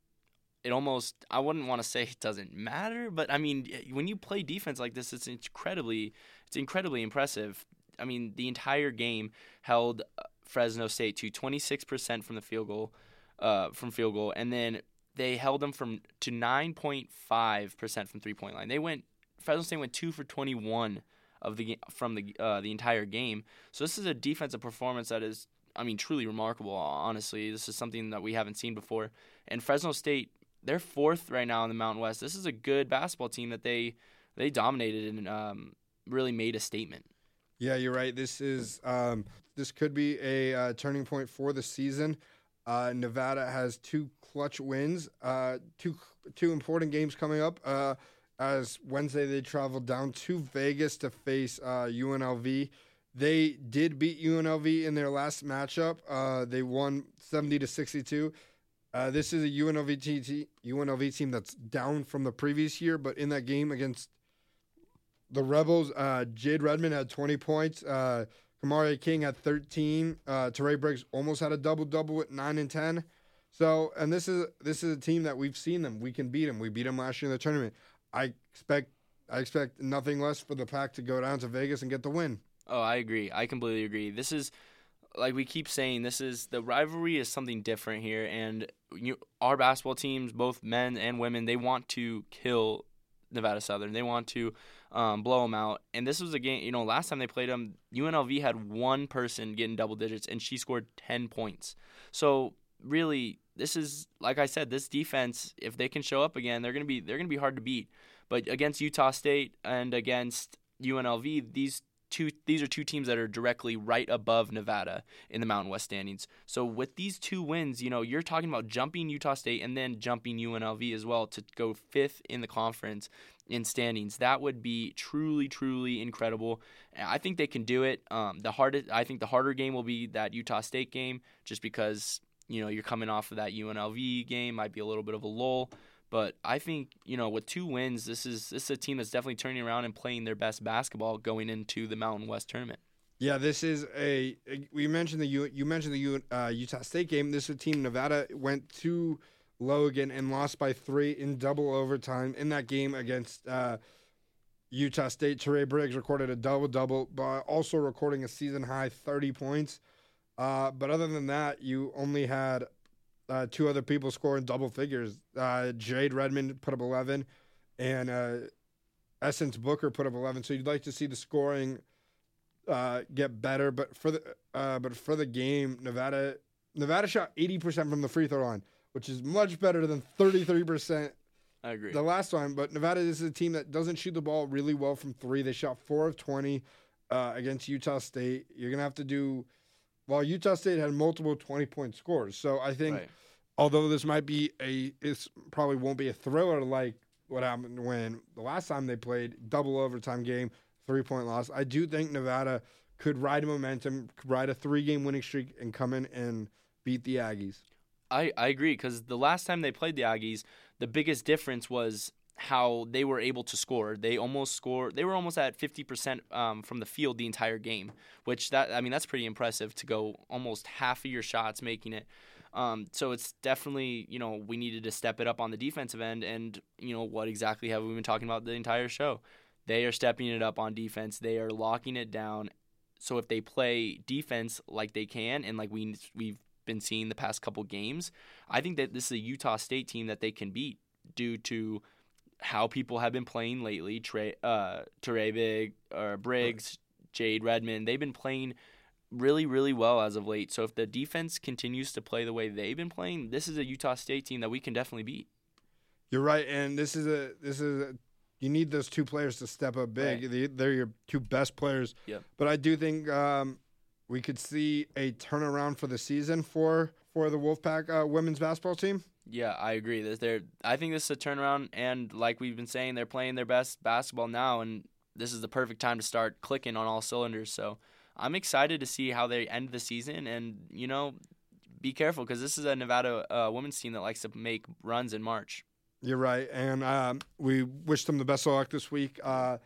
it almost I wouldn't want to say it doesn't matter, but I mean when you play defense like this, it's incredibly it's incredibly impressive. I mean the entire game held uh, Fresno State to 26% from the field goal, uh, from field goal, and then they held them from to 9.5% from three point line. They went Fresno State went two for 21 of the from the uh, the entire game. So this is a defensive performance that is, I mean, truly remarkable. Honestly, this is something that we haven't seen before. And Fresno State, they're fourth right now in the Mountain West. This is a good basketball team that they they dominated and um, really made a statement. Yeah, you're right. This is um, this could be a uh, turning point for the season. Uh, Nevada has two clutch wins, uh, two two important games coming up. Uh, as Wednesday they traveled down to Vegas to face UNLV. Uh, they did beat UNLV in their last matchup. Uh, they won 70 to 62. Uh, this is a UNLV, UNLV team that's down from the previous year, but in that game against the Rebels, uh, Jade Redmond had 20 points. Uh, Kamari King had 13. Uh, Terae Briggs almost had a double double with 9 and 10. So, and this is this is a team that we've seen them. We can beat them. We beat them last year in the tournament. I expect I expect nothing less for the pack to go down to Vegas and get the win. Oh, I agree. I completely agree. This is like we keep saying this is the rivalry is something different here and you, our basketball teams both men and women they want to kill nevada southern. They want to um, blow them out. And this was a game you know last time they played them unlv had one person getting double digits and she scored 10 points. So really this is like i said this defense if they can show up again they're to be they're to be hard to beat. But against utah state and against unlv these two these are two teams that are directly right above Nevada in the Mountain West standings. So with these two wins, you know, you're talking about jumping Utah State and then jumping UNLV as well to go fifth in the conference in standings. That would be truly, truly incredible. I think they can do it. Um, the hardest, I think, the harder game will be that Utah State game, just because you know you're coming off of that UNLV game, might be a little bit of a lull. But I think you know with two wins, this is this is a team that's definitely turning around and playing their best basketball going into the Mountain West tournament. Yeah, this is a. We mentioned the you you mentioned the uh, Utah State game. This is a team Nevada went to Logan and lost by three in double overtime in that game against uh, Utah State. Terae Briggs recorded a double double, but also recording a season high thirty points. Uh, but other than that, you only had uh, two other people scoring double figures. Uh, Jade Redmond put up 11, and uh, Essence Booker put up 11. So you'd like to see the scoring uh, get better, but for the uh, but for the game, Nevada Nevada shot 80% from the free throw line, which is much better than 33%. I agree. The last time, but Nevada is a team that doesn't shoot the ball really well from three. They shot four of 20 uh, against Utah State. You're gonna have to do. Well, Utah State had multiple 20 point scores, so I think. Right although this might be a, it probably won't be a thriller like what happened when the last time they played double overtime game, three point loss. I do think Nevada could ride momentum, could ride a three game winning streak, and come in and beat the Aggies. I, I agree because the last time they played the Aggies, the biggest difference was how they were able to score. They almost scored. They were almost at fifty percent um, from the field the entire game, which that I mean that's pretty impressive to go almost half of your shots making it. Um, so it's definitely you know we needed to step it up on the defensive end, and you know what exactly have we been talking about the entire show? They are stepping it up on defense. They are locking it down. So if they play defense like they can, and like we we've been seeing the past couple games, I think that this is a Utah State team that they can beat due to how people have been playing lately. Trey, uh, Big, or Briggs, Jade Redmond, they've been playing really, really well as of late. So if the defense continues to play the way they've been playing, this is a Utah State team that we can definitely beat. You're right, and this is a this is a, you need those two players to step up big. Right. They're your two best players. Yep. But I do think um, we could see a turnaround for the season for for the Wolfpack uh, women's basketball team. Yeah, I agree. They're, I think this is a turnaround, and like we've been saying, they're playing their best basketball now, and this is the perfect time to start clicking on all cylinders. So I'm excited to see how they end the season, and you know, be careful because this is a Nevada uh, women's team that likes to make runs in March. You're right, and um, we wish them the best of luck this week. Uh,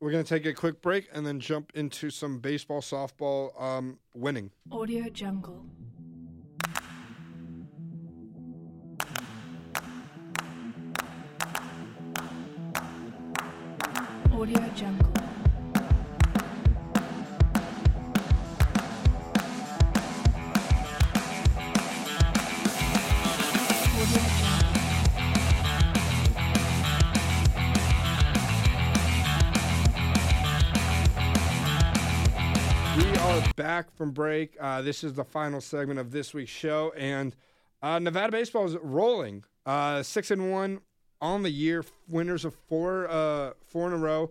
we're going to take a quick break and then jump into some baseball, softball um, winning. Audio Jungle. Audio Jungle. We are back from break. Uh, this is the final segment of this week's show, and uh, Nevada baseball is rolling. Uh, six and one on the year, winners of four uh, four in a row.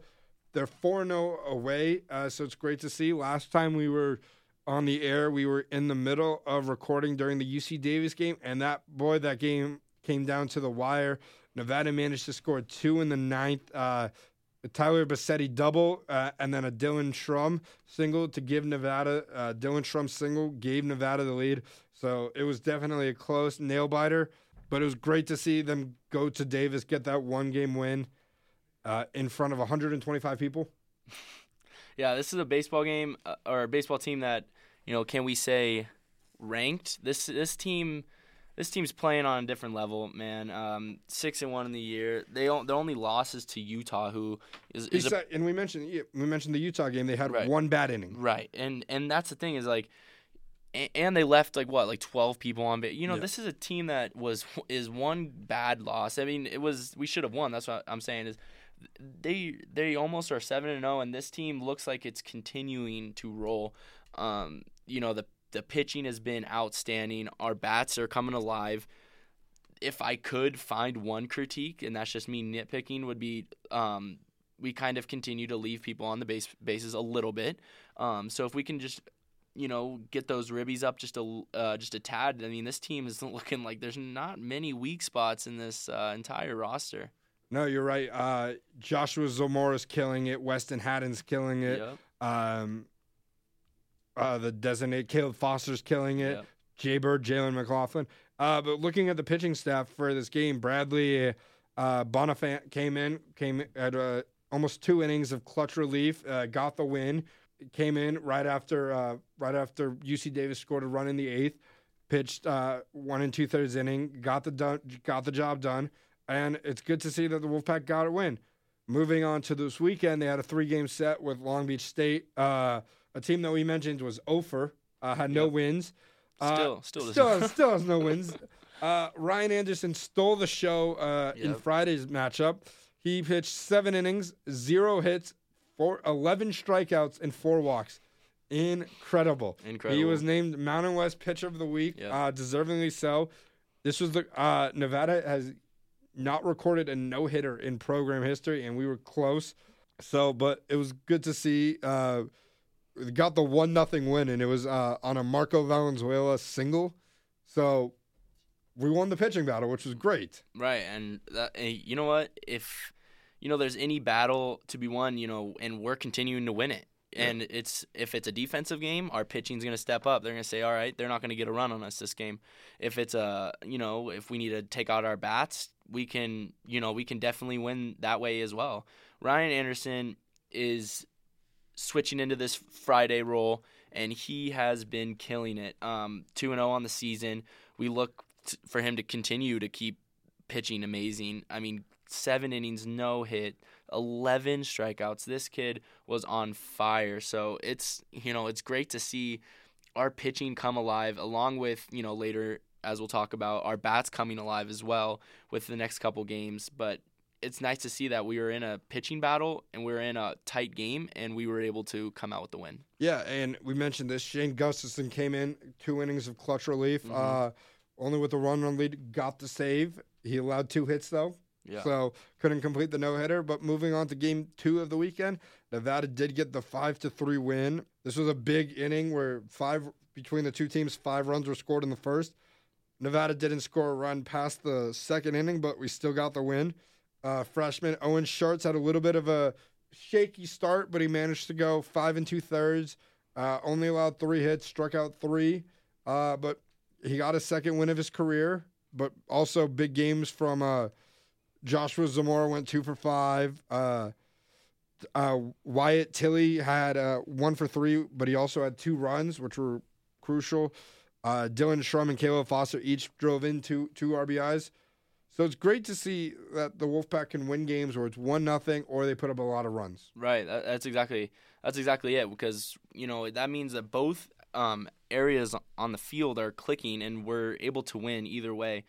They're four zero oh away, uh, so it's great to see. Last time we were on the air, we were in the middle of recording during the UC Davis game, and that boy, that game came down to the wire. Nevada managed to score two in the ninth. Uh, Tyler Bosetti double, uh, and then a Dylan Shrum single to give Nevada. Uh, Dylan Shrum single gave Nevada the lead. So it was definitely a close nail biter. But it was great to see them go to Davis, get that one game win uh, in front of 125 people. Yeah, this is a baseball game uh, or a baseball team that you know. Can we say ranked? This this team. This team's playing on a different level, man. Um, six and one in the year. They their only losses to Utah, who is, is a, and we mentioned we mentioned the Utah game. They had right. one bad inning, right? And and that's the thing is like and they left like what like 12 people on base you know yeah. this is a team that was is one bad loss. I mean it was we should have won. That's what i'm saying is they they almost are 7 and 0 and this team looks like it's continuing to roll. Um you know the the pitching has been outstanding. Our bats are coming alive. If i could find one critique and that's just me nitpicking would be um we kind of continue to leave people on the base bases a little bit. Um so if we can just you know, get those ribbies up just a uh, just a tad. I mean, this team is looking like there's not many weak spots in this uh, entire roster. No, you're right. Uh, Joshua Zamora's killing it. Weston Haddon's killing it. Yep. Um, uh, the designated Caleb Foster's killing it. Yep. Jay Bird, Jalen McLaughlin. Uh, but looking at the pitching staff for this game, Bradley uh, Bonifant came in, came at uh, almost two innings of clutch relief, uh, got the win came in right after uh, right after UC Davis scored a run in the eighth, pitched uh, one and two thirds inning, got the done, got the job done, and it's good to see that the Wolfpack got a win. Moving on to this weekend, they had a three game set with Long Beach State, uh, a team that we mentioned was Ofer, uh, had no wins. Uh, still, still, still, still has no wins. Uh, Ryan Anderson stole the show yep. in Friday's matchup. He pitched seven innings, zero hits, four, 11 strikeouts and four walks. Incredible. Incredible. He was named Mountain West Pitcher of the Week, yep. uh, deservingly so. This was the uh, Nevada has not recorded a no hitter in program history, and we were close. So, but it was good to see. Uh, got the one nothing win, and it was uh, on a Marco Valenzuela single. So, we won the pitching battle, which was great. Right, and that, and you know what? If you know there's any battle to be won, you know, and we're continuing to win it. And it's if it's a defensive game, our pitching's going to step up. They're going to say, "All right, they're not going to get a run on us this game." If it's a, you know, if we need to take out our bats, we can, you know, we can definitely win that way as well. Ryan Anderson is switching into this Friday role, and he has been killing it. Um, two and zero on the season. We look t- for him to continue to keep pitching amazing. I mean, seven innings, no hit, eleven strikeouts. This kid was on fire. So it's you know it's great to see our pitching come alive, along with you know later as we'll talk about our bats coming alive as well with the next couple games. But it's nice to see that we were in a pitching battle and we were in a tight game and we were able to come out with the win. Yeah, and we mentioned this. Shane Gustafson came in two innings of clutch relief, Mm-hmm. uh, only with a run run lead, got the save. He allowed two hits though, Yeah. so couldn't complete the no hitter. But moving on to game two of the weekend, Nevada did get the five to three win. This was a big inning where five between the two teams, five runs were scored in the first. Nevada didn't score a run past the second inning, but we still got the win. Uh, freshman Owen Sharts had a little bit of a shaky start, but he managed to go five and two thirds. Uh, only allowed three hits, struck out three, uh, but he got a second win of his career. But also big games from uh, Joshua Zamora went two for five. Uh, uh, Wyatt Tilley had uh, one for three, but he also had two runs, which were crucial. Uh, Dylan Shrum and Caleb Foster each drove in two two RBIs. So it's great to see that the Wolfpack can win games where it's one nothing or they put up a lot of runs. Right. That's exactly that's exactly it because you know that means that both um, areas on the field are clicking and we're able to win either way.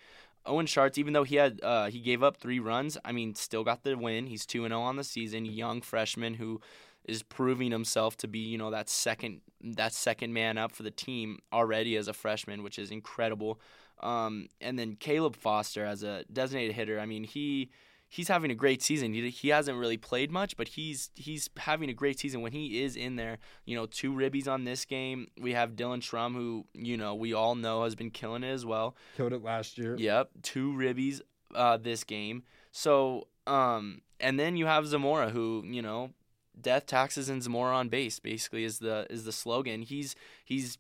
Owen Sharts, even though he had uh, he gave up three runs, I mean, still got the win. He's two and zero on the season. Young freshman who is proving himself to be you know that second that second man up for the team already as a freshman, which is incredible. Um, and then Caleb Foster as a designated hitter. I mean, he he's having a great season. He, he hasn't really played much, but he's he's having a great season when he is in there. You know, two ribbies on this game. We have Dylan Shrum, who you know we all know has been killing it as well. Killed it last year. Yep, two ribbies uh, this game. So, um, and then you have Zamora, who you know, death, taxes, and Zamora on base basically is the is the slogan. He's he's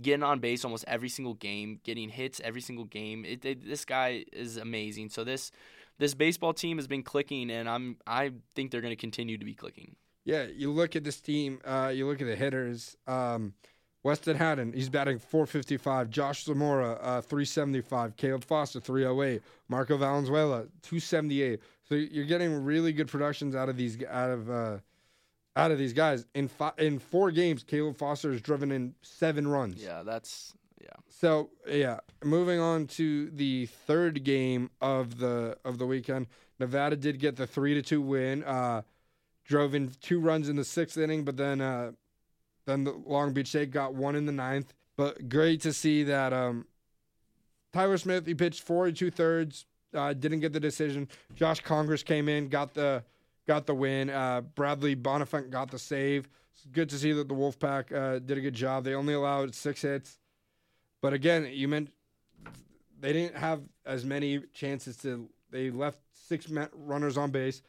getting on base almost every single game, getting hits every single game. It, it, this guy is amazing. So this this baseball team has been clicking, and I'm I think they're going to continue to be clicking. Yeah, you look at this team, uh, you look at the hitters. Um, Weston Haddon, he's batting 455. Josh Zamora, uh, 375. Caleb Foster, 308. Marco Valenzuela, 278. So you're getting really good productions out of these out of uh, out of these guys. In fi- in four games, Caleb Foster has driven in seven runs. Yeah, that's yeah. So yeah, moving on to the third game of the of the weekend. Nevada did get the three to two win. Uh, drove in two runs in the sixth inning, but then uh, then the Long Beach State got one in the ninth. But great to see that um, Tyler Smith he pitched four and two thirds, uh, didn't get the decision. Josh Congress came in, got the got the win. Uh, Bradley Bonifant got the save. It's good to see that the Wolfpack uh, did a good job. They only allowed six hits. But again, you meant they didn't have as many chances to. They left six runners on base.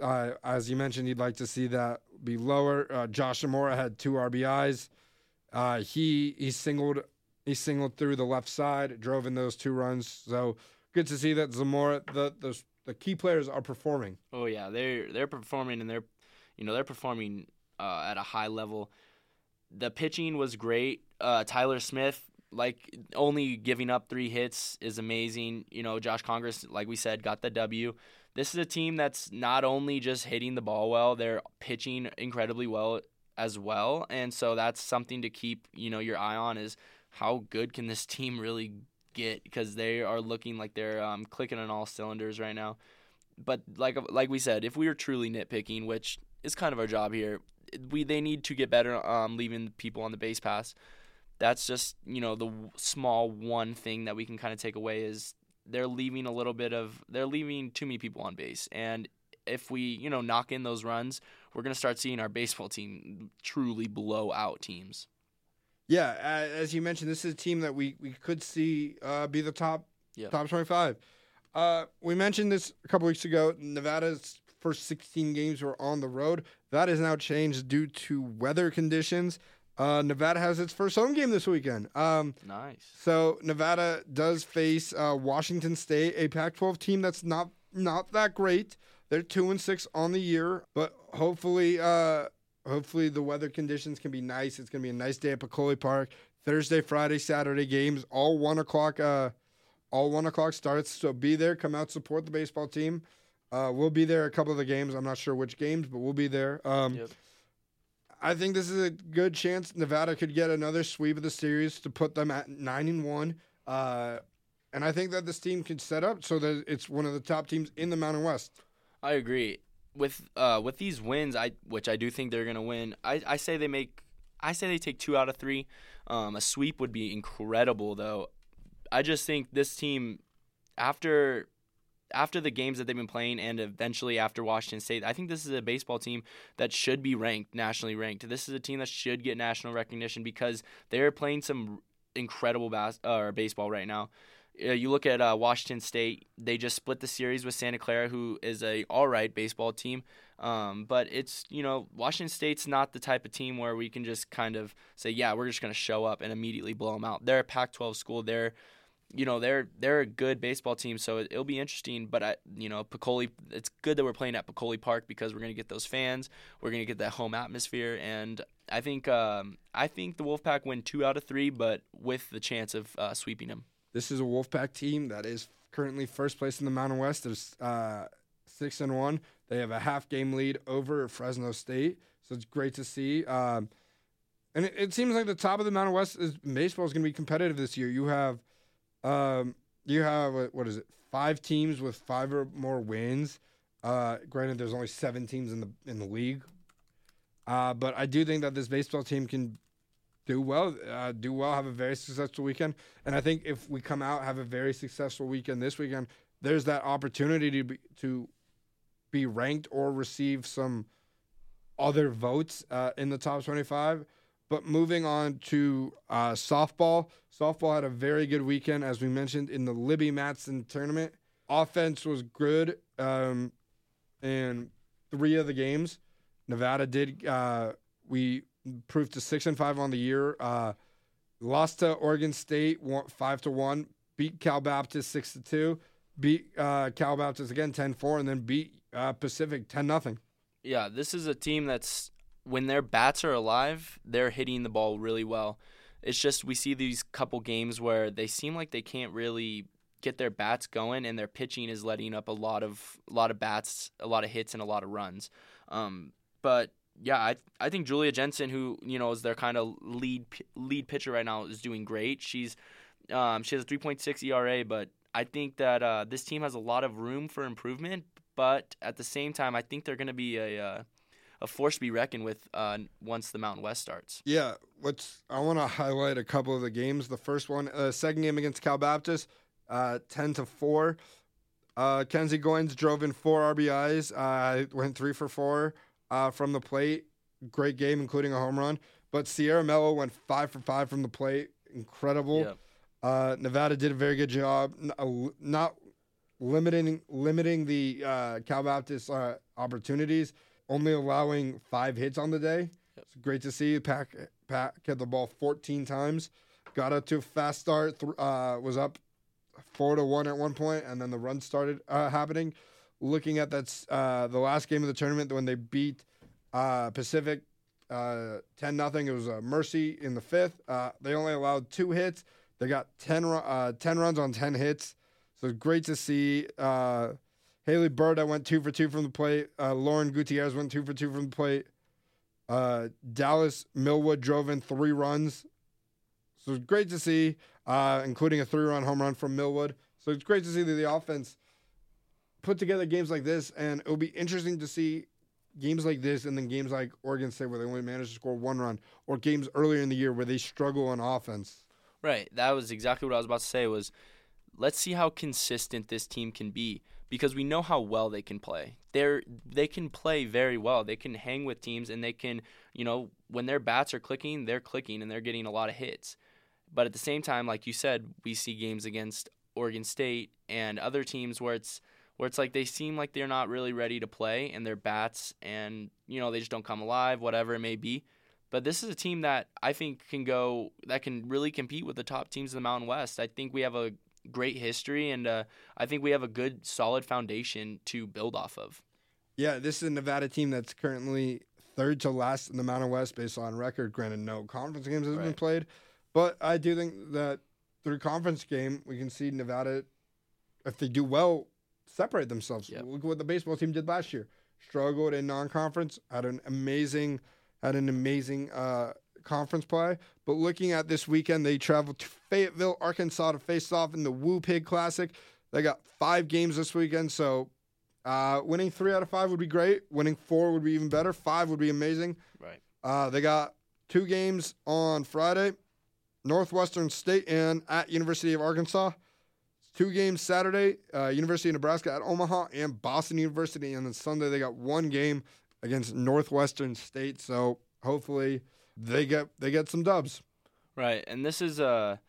Uh, as you mentioned, you'd like to see that be lower. Uh, Josh Zamora had two RBIs. Uh, he he singled he singled through the left side, drove in those two runs. So good to see that Zamora the the, the key players are performing. Oh yeah, they're they're performing and they're you know they're performing uh, at a high level. The pitching was great. Uh, Tyler Smith, like only giving up three hits is amazing. You know, Josh Congress, like we said, got the W. This is a team that's not only just hitting the ball well, they're pitching incredibly well as well, and so that's something to keep you know your eye on is how good can this team really get because they are looking like they're um, clicking on all cylinders right now but like like we said, if we are truly nitpicking, which is kind of our job here, we they need to get better um, leaving people on the base pass. That's just you know the w- small one thing that we can kind of take away is they're leaving a little bit of they're leaving too many people on base, and if we you know knock in those runs, we're gonna start seeing our baseball team truly blow out teams. Yeah, uh, as you mentioned, this is a team that we, we could see uh, be the top Yep. Top 25. Uh, we mentioned this a couple weeks ago. Nevada's first 16 games were on the road. That has now changed due to weather conditions. Uh, Nevada has its first home game this weekend. Um, Nice. so Nevada does face uh, Washington State, a Pac-12 team that's not not that great. They're two and six on the year, but hopefully, uh, hopefully the weather conditions can be nice. It's gonna be a nice day at Peccole Park. Thursday, Friday, Saturday games, all one o'clock. Uh, all one o'clock starts. So be there. Come out, support the baseball team. Uh, we'll be there a couple of the games. I'm not sure which games, but we'll be there. Um, Yep. I think this is a good chance Nevada could get another sweep of the series to put them at nine and one. Uh, and I think that this team can set up so that it's one of the top teams in the Mountain West. I agree with uh, with these wins. I which I do think they're gonna win. I, I say they make. I say they take two out of three. Um, a sweep would be incredible, though. I just think this team, after after the games that they've been playing, and eventually after Washington State, I think this is a baseball team that should be ranked nationally ranked. This is a team that should get national recognition because they're playing some incredible bas- uh, baseball right now. Uh, you look at uh, Washington State; they just split the series with Santa Clara, who is a all right baseball team. Um, but it's you know Washington State's not the type of team where we can just kind of say, yeah, we're just going to show up and immediately blow them out. They're a Pac-12 school. They're you know they're they're a good baseball team, so it, will be interesting. But I, you know, Peccole, it's good that we're playing at Peccole Park because we're gonna get those fans, we're gonna get that home atmosphere, and I think um, I think the Wolfpack win two out of three, but with the chance of uh, sweeping them. This is a Wolfpack team that is currently first place in the Mountain West. There's uh, six and one. They have a half game lead over Fresno State, so it's great to see. Um, and it, it seems like the top of the Mountain West is baseball is going to be competitive this year. You have, um, you have what is it? Five teams with five or more wins. Uh, granted, there's only seven teams in the in the league, uh, but I do think that this baseball team can do well, uh, do well, have a very successful weekend. And I think if we come out have a very successful weekend this weekend, there's that opportunity to be, to be ranked or receive some other votes uh, in the top 25. But moving on to uh, softball, softball had a very good weekend, as we mentioned in the Libby Matson tournament. Offense was good um, in three of the games. Nevada did. Uh, we proved to six and five on the year. Uh, lost to Oregon State five to one. Beat Cal Baptist six to two. Beat uh, Cal Baptist again 10-4, and then beat uh, Pacific ten nothing. Yeah, this is a team that's when their bats are alive, they're hitting the ball really well. It's just we see these couple games where they seem like they can't really get their bats going, and their pitching is letting up a lot of a lot of bats, a lot of hits, and a lot of runs. Um, but yeah, I I think Julia Jensen, who you know is their kind of lead lead pitcher right now, is doing great. She's um, she has a 3.6 ERA, but I think that uh, this team has a lot of room for improvement. But at the same time, I think they're going to be a uh, a force to be reckoned with uh, once the Mountain West starts. Yeah, what's I want to highlight a couple of the games. The first one, uh, second game against Cal Baptist, uh, ten to four. Uh, Kenzie Goins drove in four RBIs. Uh, went three for four uh, from the plate. Great game, including a home run. But Sierra Mello went five for five from the plate. Incredible. Yep. Uh, Nevada did a very good job, n- uh, not limiting limiting the uh, Cal Baptist uh, opportunities, only allowing five hits on the day. It's great to see. Pack Pack hit the ball 14 times, got up to a fast start. Th- uh, was up four to one at one point, and then the run started uh, happening. Looking at that, uh, the last game of the tournament when they beat uh, Pacific uh, 10 nothing. It was a mercy in the fifth. Uh, they only allowed two hits. They got 10, uh, 10 runs on 10 hits. So great to see. Haley Bird, I went two for two from the plate. Uh, Lauren Gutierrez went two for two from the plate. Uh, Dallas Millwood drove in three runs. So it's great to see, uh, including a three run home run from Millwood. So it's great to see that the offense put together games like this. And it'll be interesting to see games like this and then games like Oregon State where they only managed to score one run, or games earlier in the year where they struggle on offense. Right. That was exactly what I was about to say was let's see how consistent this team can be because we know how well they can play. They're they can play very well. They can hang with teams and they can, you know, when their bats are clicking, they're clicking and they're getting a lot of hits. But at the same time, like you said, we see games against Oregon State and other teams where it's where it's like they seem like they're not really ready to play and their bats and you know they just don't come alive, whatever it may be. But this is a team that I think can go that can really compete with the top teams in the Mountain West. I think we have a great history and uh, I think we have a good solid foundation to build off of. Yeah, this is a Nevada team that's currently third to last in the Mountain West based on record. Granted, no conference games has been played, but I do think that through conference game we can see Nevada, if they do well, separate themselves. Yep. Look at what the baseball team did last year. Struggled in non-conference, had an amazing, had an amazing uh, conference play. But looking at this weekend, they traveled to Fayetteville, Arkansas to face off in the Woo Pig Classic. They got five games this weekend, so uh, winning three out of five would be great. Winning four would be even better. Five would be amazing. Right. Uh, they got two games on Friday, Northwestern State and at University of Arkansas. Two games Saturday, uh, University of Nebraska at Omaha and Boston University, and then Sunday they got one game against Northwestern State. So hopefully they get they get some dubs. Right, and this is a,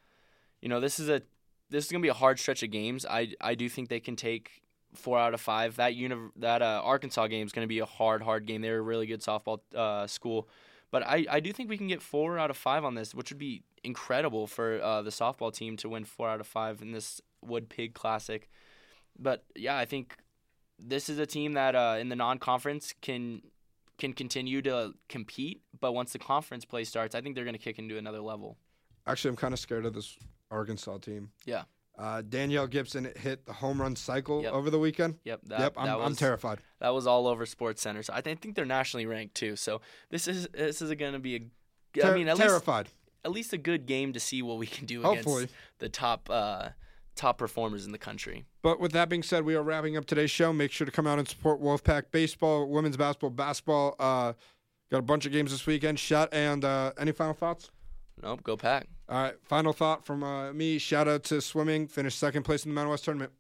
you know, this is a, this is gonna be a hard stretch of games. I I do think they can take four out of five. That uni- that uh, Arkansas game is gonna be a hard hard game. They're a really good softball uh, school, but I I do think we can get four out of five on this, which would be incredible for uh, the softball team to win four out of five in this Woo Pig Classic. But yeah, I think this is a team that uh, in the non-conference can can continue to compete, but once the conference play starts, I think they're going to kick into another level. Actually, I'm kind of scared of this Arkansas team. Yeah. Uh, Danielle Gibson hit the home run cycle Yep. over the weekend. Yep. That, yep, I'm, that I'm terrified. That was all over Sports Center. So I think, I think they're nationally ranked too. So this is this is going to be a, I Ter- mean, at least terrified. at least a good game to see what we can do Hopefully. against the top uh, top performers in the country. But with that being said, we are wrapping up today's show. Make sure to come out and support Wolfpack baseball, women's basketball, basketball. Uh, got a bunch of games this weekend. Shout and uh, any final thoughts? Nope. Go pack. All right, final thought from uh, me. Shout out to swimming. Finished second place in the Mountain West tournament.